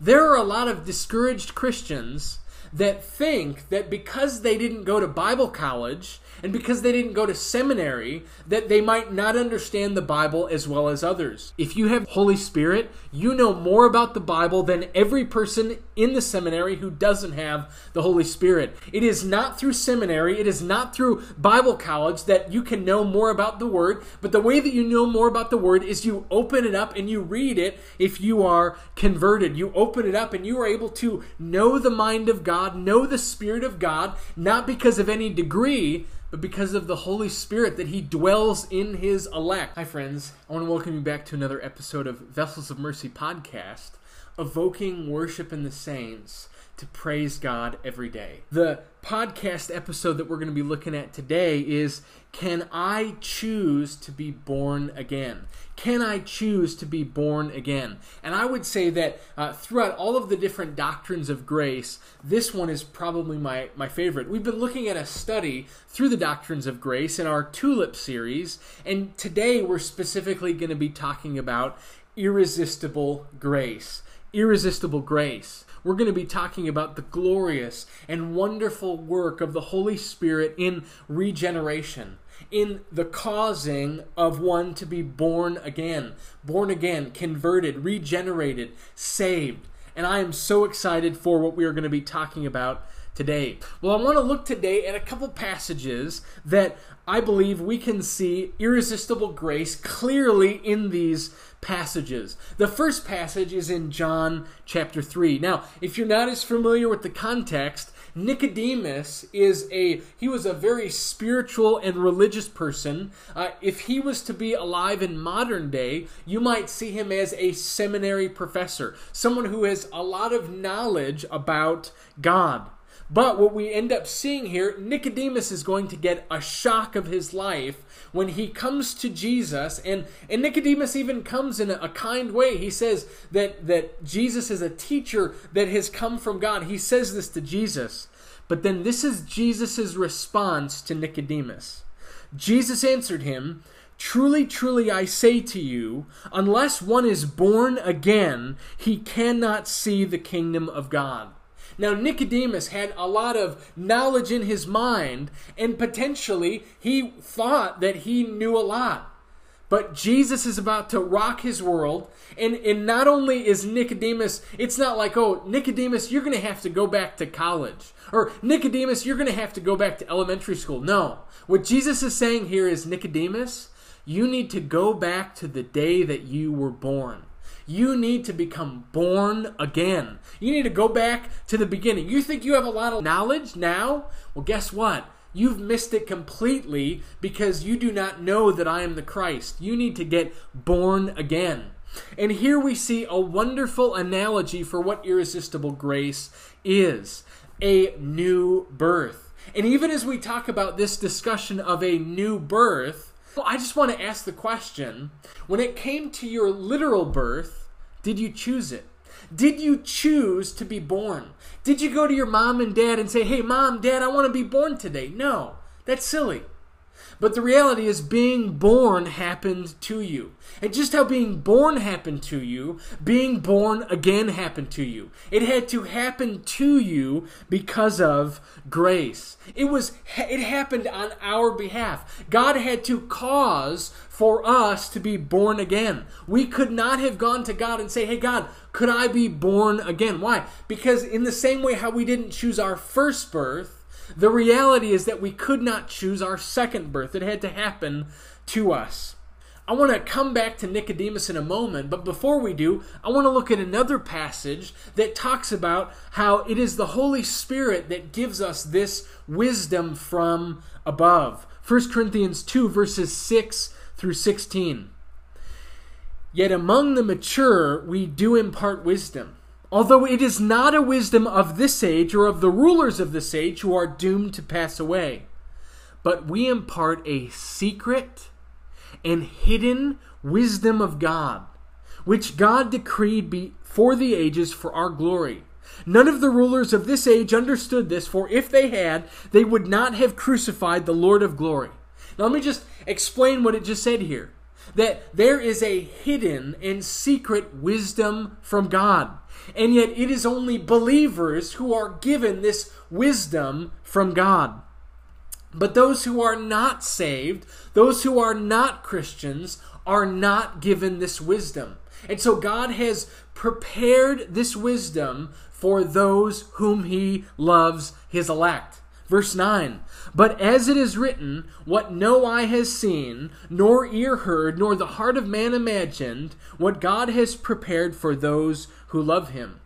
There are a lot of discouraged Christians that think that because they didn't go to Bible college and because they didn't go to seminary, that they might not understand the Bible as well as others. If you have Holy Spirit, you know more about the Bible than every person in the seminary who doesn't have the Holy Spirit. It is not through seminary, it is not through Bible college that you can know more about the Word, but the way that you know more about the Word is you open it up and you read it if you are converted. You open it up and you are able to know the mind of God, know the Spirit of God, not because of any degree but because of the Holy Spirit that He dwells in His elect. Hi, friends. I want to welcome you back to another episode of Vessels of Mercy podcast, evoking worship in the saints to praise God every day. The podcast episode that we're going to be looking at today is Can I choose to be born again? Can I choose to be born again? And I would say that uh, throughout all of the different doctrines of grace, this one is probably my, my favorite. We've been looking at a study through the doctrines of grace in our Tulip series, and today we're specifically going to be talking about irresistible grace. Irresistible grace we're going to be talking about the glorious and wonderful work of the Holy Spirit in regeneration, in the causing of one to be born again, born again, converted, regenerated, saved. And I am so excited for what we are going to be talking about today. Well, I want to look today at a couple passages that I believe we can see irresistible grace clearly in these passages. The first passage is in John chapter 3. Now, if you're not as familiar with the context, Nicodemus is a he was a very spiritual and religious person. Uh, if he was to be alive in modern day, you might see him as a seminary professor, someone who has a lot of knowledge about God. But what we end up seeing here, Nicodemus is going to get a shock of his life when he comes to Jesus, and, and Nicodemus even comes in a, a kind way. He says that, that Jesus is a teacher that has come from God. He says this to Jesus. But then this is Jesus' response to Nicodemus. Jesus answered him, Truly, truly, I say to you, unless one is born again, he cannot see the kingdom of God. Now, Nicodemus had a lot of knowledge in his mind, and potentially he thought that he knew a lot. But Jesus is about to rock his world, and, and not only is Nicodemus, it's not like, oh, Nicodemus, you're going to have to go back to college. Or, Nicodemus, you're going to have to go back to elementary school. No. What Jesus is saying here is, Nicodemus, you need to go back to the day that you were born. You need to become born again. You need to go back to the beginning. You think you have a lot of knowledge now? Well, guess what? You've missed it completely because you do not know that I am the Christ. You need to get born again. And here we see a wonderful analogy for what irresistible grace is a new birth. And even as we talk about this discussion of a new birth, well, I just want to ask the question when it came to your literal birth, did you choose it? Did you choose to be born? Did you go to your mom and dad and say, hey, mom, dad, I want to be born today? No, that's silly. But the reality is, being born happened to you. And just how being born happened to you, being born again happened to you. It had to happen to you because of grace. It was it happened on our behalf. God had to cause for us to be born again. We could not have gone to God and say, "Hey God, could I be born again?" Why? Because in the same way how we didn't choose our first birth, the reality is that we could not choose our second birth. It had to happen to us. I want to come back to Nicodemus in a moment, but before we do, I want to look at another passage that talks about how it is the Holy Spirit that gives us this wisdom from above. 1 Corinthians 2, verses 6 through 16. Yet among the mature we do impart wisdom Although it is not a wisdom of this age or of the rulers of this age who are doomed to pass away, but we impart a secret and hidden wisdom of God, which God decreed before the ages for our glory. None of the rulers of this age understood this, for if they had, they would not have crucified the Lord of glory. Now, let me just explain what it just said here. that there is a hidden and secret wisdom from God. And yet it is only believers who are given this wisdom from God. But those who are not saved, those who are not Christians, are not given this wisdom. And so God has prepared this wisdom for those whom he loves, his elect. Verse 9 But as it is written, what no eye has seen, nor ear heard, nor the heart of man imagined, what God has prepared for those who love him.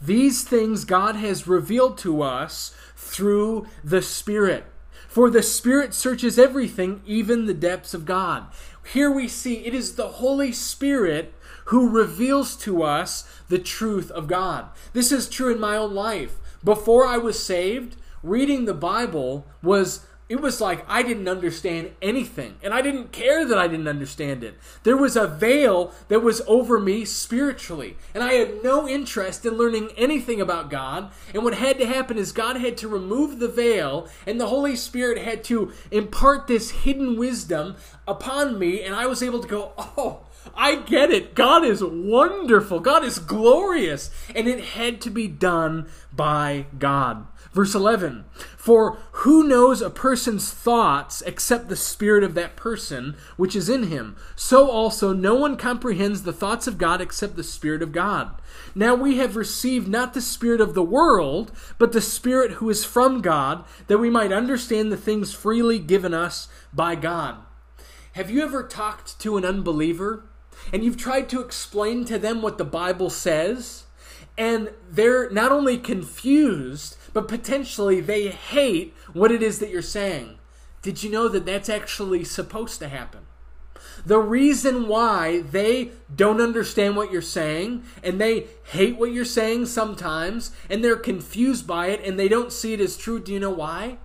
These things God has revealed to us through the Spirit. For the Spirit searches everything, even the depths of God. Here we see it is the Holy Spirit who reveals to us the truth of God. This is true in my own life. Before I was saved, reading the Bible was it was like I didn't understand anything, and I didn't care that I didn't understand it. There was a veil that was over me spiritually, and I had no interest in learning anything about God. And what had to happen is God had to remove the veil, and the Holy Spirit had to impart this hidden wisdom upon me, and I was able to go, Oh, I get it. God is wonderful. God is glorious. And it had to be done by God. Verse 11 For who knows a person's thoughts except the spirit of that person which is in him? So also no one comprehends the thoughts of God except the Spirit of God. Now we have received not the Spirit of the world, but the Spirit who is from God, that we might understand the things freely given us by God. Have you ever talked to an unbeliever and you've tried to explain to them what the Bible says? And they're not only confused, but potentially they hate what it is that you're saying. Did you know that that's actually supposed to happen? The reason why they don't understand what you're saying and they hate what you're saying sometimes and they're confused by it and they don't see it as true, do you know why?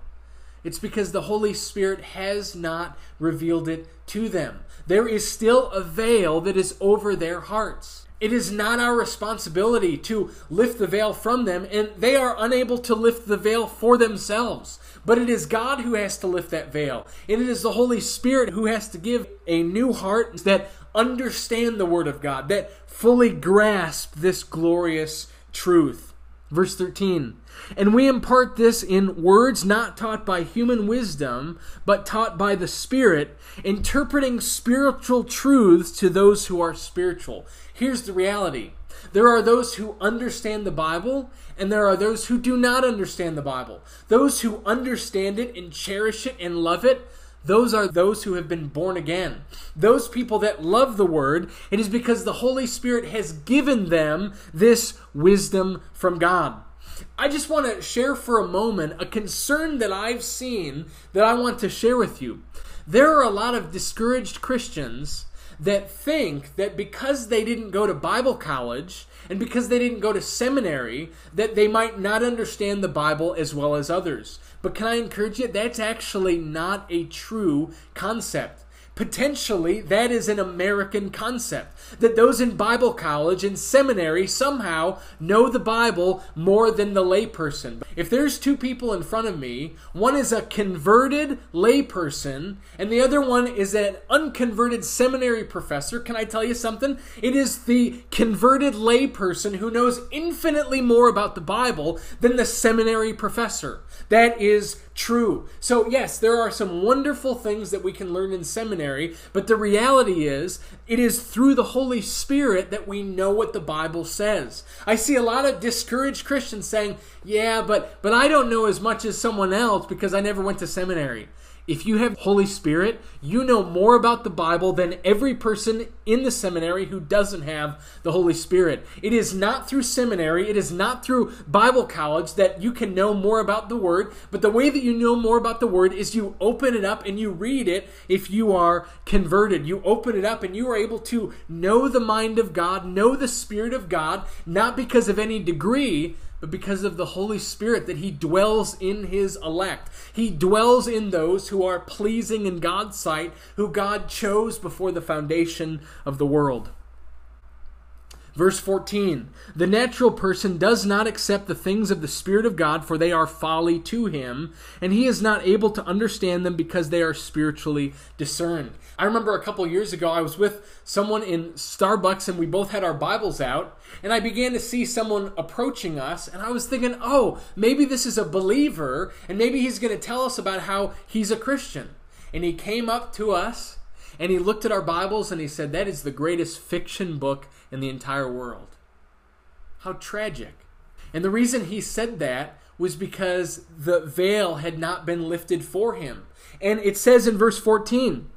It's because the Holy Spirit has not revealed it to them. There is still a veil that is over their hearts. It is not our responsibility to lift the veil from them, and they are unable to lift the veil for themselves. But it is God who has to lift that veil. And it is the Holy Spirit who has to give a new heart that understand the Word of God, that fully grasp this glorious truth. Verse 13 and we impart this in words not taught by human wisdom, but taught by the Spirit, interpreting spiritual truths to those who are spiritual. Here's the reality there are those who understand the Bible, and there are those who do not understand the Bible. Those who understand it and cherish it and love it, those are those who have been born again. Those people that love the Word, it is because the Holy Spirit has given them this wisdom from God. I just want to share for a moment a concern that I've seen that I want to share with you. There are a lot of discouraged Christians that think that because they didn't go to Bible college and because they didn't go to seminary that they might not understand the Bible as well as others. But can I encourage you that's actually not a true concept. Potentially, that is an American concept. That those in Bible college and seminary somehow know the Bible more than the layperson. If there's two people in front of me, one is a converted layperson and the other one is an unconverted seminary professor, can I tell you something? It is the converted layperson who knows infinitely more about the Bible than the seminary professor. That is true. So, yes, there are some wonderful things that we can learn in seminary, but the reality is, it is through the Holy Spirit that we know what the Bible says. I see a lot of discouraged Christians saying, "Yeah, but but I don't know as much as someone else because I never went to seminary." If you have Holy Spirit, you know more about the Bible than every person in the seminary who doesn't have the Holy Spirit. It is not through seminary, it is not through Bible college that you can know more about the Word, but the way that you know more about the Word is you open it up and you read it if you are converted. You open it up and you are able to know the mind of God, know the Spirit of God, not because of any degree, but because of the Holy Spirit that He dwells in His elect. He dwells in those who are pleasing in God's sight, who God chose before the foundation of the world. Verse 14 The natural person does not accept the things of the Spirit of God, for they are folly to him, and he is not able to understand them because they are spiritually discerned. I remember a couple years ago, I was with someone in Starbucks, and we both had our Bibles out, and I began to see someone approaching us, and I was thinking, oh, maybe this is a believer, and maybe he's going to tell us about how he's a Christian. And he came up to us, and he looked at our Bibles, and he said, That is the greatest fiction book in the entire world. How tragic. And the reason he said that was because the veil had not been lifted for him. And it says in verse 14,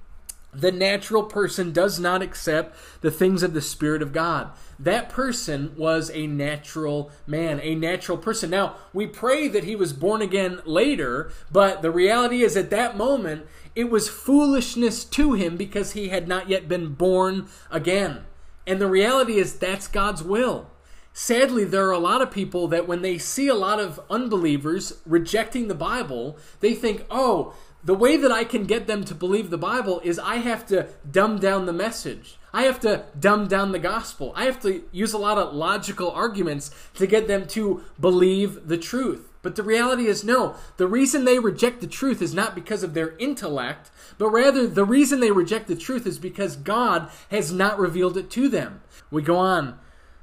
the natural person does not accept the things of the Spirit of God. That person was a natural man, a natural person. Now, we pray that he was born again later, but the reality is at that moment, it was foolishness to him because he had not yet been born again. And the reality is that's God's will. Sadly, there are a lot of people that when they see a lot of unbelievers rejecting the Bible, they think, oh, the way that I can get them to believe the Bible is I have to dumb down the message. I have to dumb down the gospel. I have to use a lot of logical arguments to get them to believe the truth. But the reality is no. The reason they reject the truth is not because of their intellect, but rather the reason they reject the truth is because God has not revealed it to them. We go on.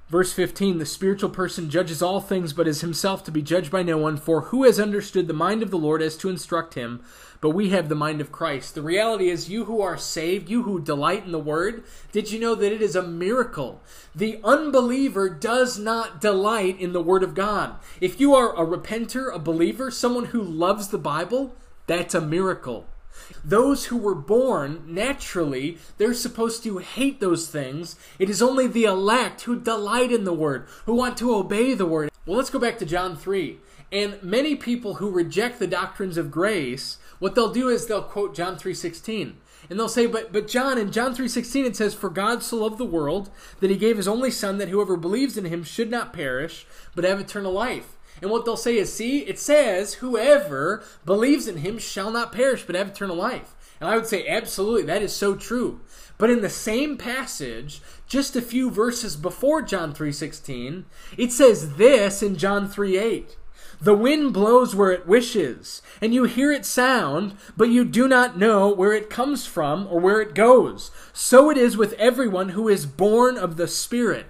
Verse 15 The spiritual person judges all things, but is himself to be judged by no one. For who has understood the mind of the Lord as to instruct him? But we have the mind of Christ. The reality is, you who are saved, you who delight in the word, did you know that it is a miracle? The unbeliever does not delight in the word of God. If you are a repenter, a believer, someone who loves the Bible, that's a miracle. Those who were born naturally, they're supposed to hate those things. It is only the elect who delight in the word, who want to obey the word. Well, let's go back to John 3. And many people who reject the doctrines of grace, what they'll do is they'll quote John 3:16. And they'll say, but but John in John 3:16 it says, "For God so loved the world that he gave his only son that whoever believes in him should not perish, but have eternal life." And what they'll say is, see, it says, whoever believes in him shall not perish but have eternal life. And I would say, absolutely, that is so true. But in the same passage, just a few verses before John 3:16, it says this in John 3:8. The wind blows where it wishes, and you hear its sound, but you do not know where it comes from or where it goes. So it is with everyone who is born of the Spirit.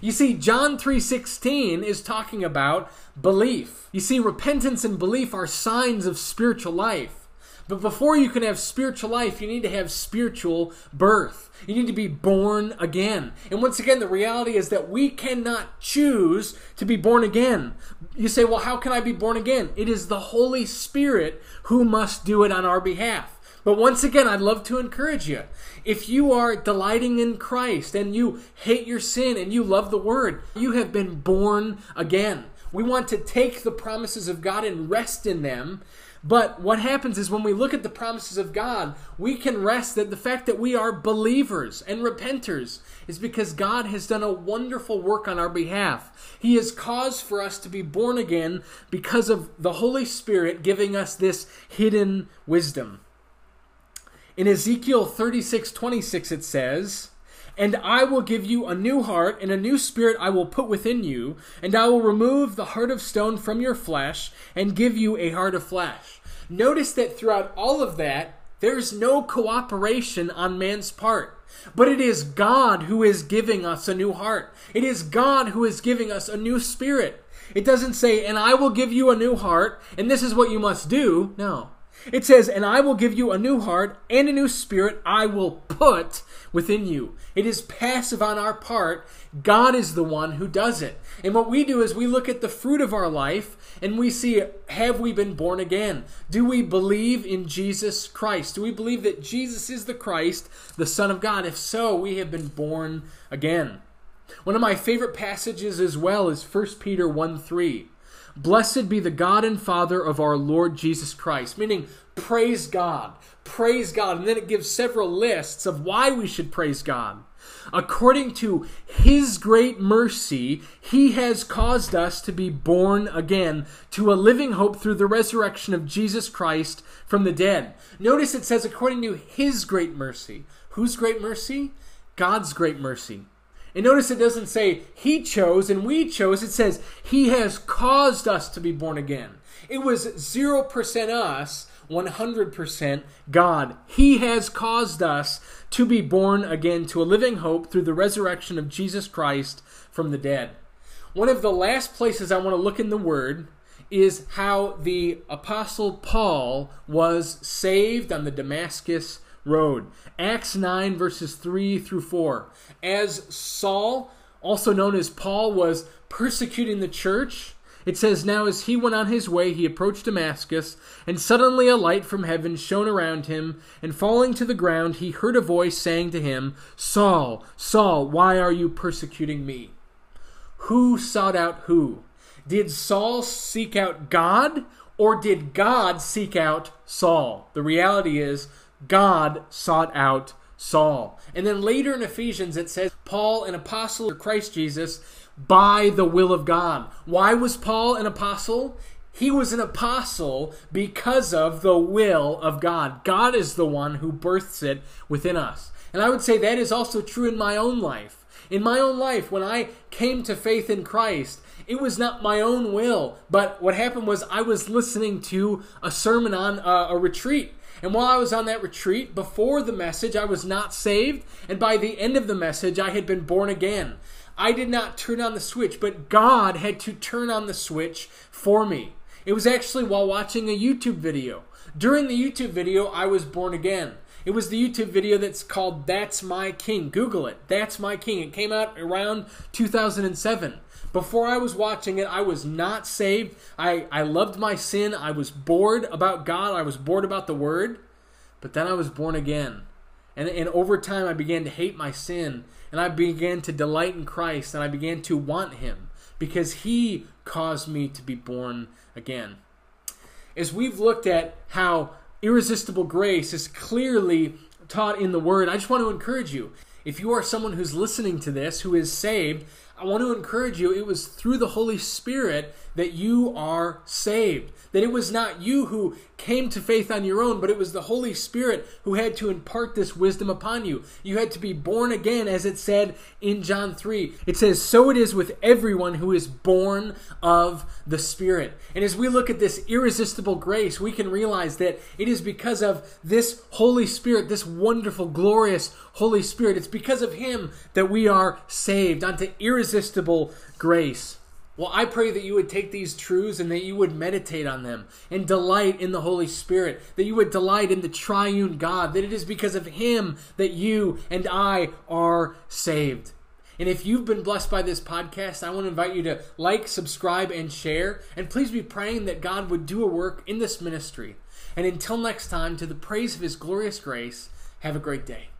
You see, John 3:16 is talking about belief. You see, repentance and belief are signs of spiritual life. But before you can have spiritual life, you need to have spiritual birth. You need to be born again. And once again, the reality is that we cannot choose to be born again. You say, well, how can I be born again? It is the Holy Spirit who must do it on our behalf. But once again, I'd love to encourage you. If you are delighting in Christ and you hate your sin and you love the Word, you have been born again. We want to take the promises of God and rest in them. But what happens is when we look at the promises of God, we can rest that the fact that we are believers and repenters is because God has done a wonderful work on our behalf. He has caused for us to be born again because of the Holy Spirit giving us this hidden wisdom. In Ezekiel 36 26, it says, And I will give you a new heart, and a new spirit I will put within you, and I will remove the heart of stone from your flesh, and give you a heart of flesh. Notice that throughout all of that, there's no cooperation on man's part. But it is God who is giving us a new heart. It is God who is giving us a new spirit. It doesn't say, and I will give you a new heart, and this is what you must do. No. It says, And I will give you a new heart and a new spirit I will put within you. It is passive on our part. God is the one who does it. And what we do is we look at the fruit of our life and we see have we been born again? Do we believe in Jesus Christ? Do we believe that Jesus is the Christ, the Son of God? If so, we have been born again. One of my favorite passages as well is 1 Peter 1 3. Blessed be the God and Father of our Lord Jesus Christ, meaning praise God, praise God. And then it gives several lists of why we should praise God. According to His great mercy, He has caused us to be born again to a living hope through the resurrection of Jesus Christ from the dead. Notice it says, according to His great mercy. Whose great mercy? God's great mercy. And notice it doesn't say he chose and we chose. It says he has caused us to be born again. It was 0% us, 100% God. He has caused us to be born again to a living hope through the resurrection of Jesus Christ from the dead. One of the last places I want to look in the Word is how the Apostle Paul was saved on the Damascus Road. Acts 9, verses 3 through 4. As Saul, also known as Paul, was persecuting the church, it says, Now as he went on his way, he approached Damascus, and suddenly a light from heaven shone around him, and falling to the ground, he heard a voice saying to him, Saul, Saul, why are you persecuting me? Who sought out who? Did Saul seek out God, or did God seek out Saul? The reality is, God sought out Saul. And then later in Ephesians, it says, Paul, an apostle of Christ Jesus, by the will of God. Why was Paul an apostle? He was an apostle because of the will of God. God is the one who births it within us. And I would say that is also true in my own life. In my own life, when I came to faith in Christ, it was not my own will, but what happened was I was listening to a sermon on a, a retreat and while I was on that retreat, before the message, I was not saved. And by the end of the message, I had been born again. I did not turn on the switch, but God had to turn on the switch for me. It was actually while watching a YouTube video. During the YouTube video, I was born again. It was the YouTube video that's called That's My King. Google it. That's My King. It came out around 2007. Before I was watching it, I was not saved. I, I loved my sin. I was bored about God. I was bored about the Word. But then I was born again. And, and over time, I began to hate my sin. And I began to delight in Christ. And I began to want Him because He caused me to be born again. As we've looked at how irresistible grace is clearly taught in the Word, I just want to encourage you. If you are someone who's listening to this, who is saved, I want to encourage you, it was through the Holy Spirit that you are saved. That it was not you who came to faith on your own, but it was the Holy Spirit who had to impart this wisdom upon you. You had to be born again, as it said in John 3. It says, So it is with everyone who is born of the Spirit. And as we look at this irresistible grace, we can realize that it is because of this Holy Spirit, this wonderful, glorious Holy Spirit. It's because of Him that we are saved unto irresistible grace. Well, I pray that you would take these truths and that you would meditate on them and delight in the Holy Spirit, that you would delight in the triune God, that it is because of Him that you and I are saved. And if you've been blessed by this podcast, I want to invite you to like, subscribe, and share. And please be praying that God would do a work in this ministry. And until next time, to the praise of His glorious grace, have a great day.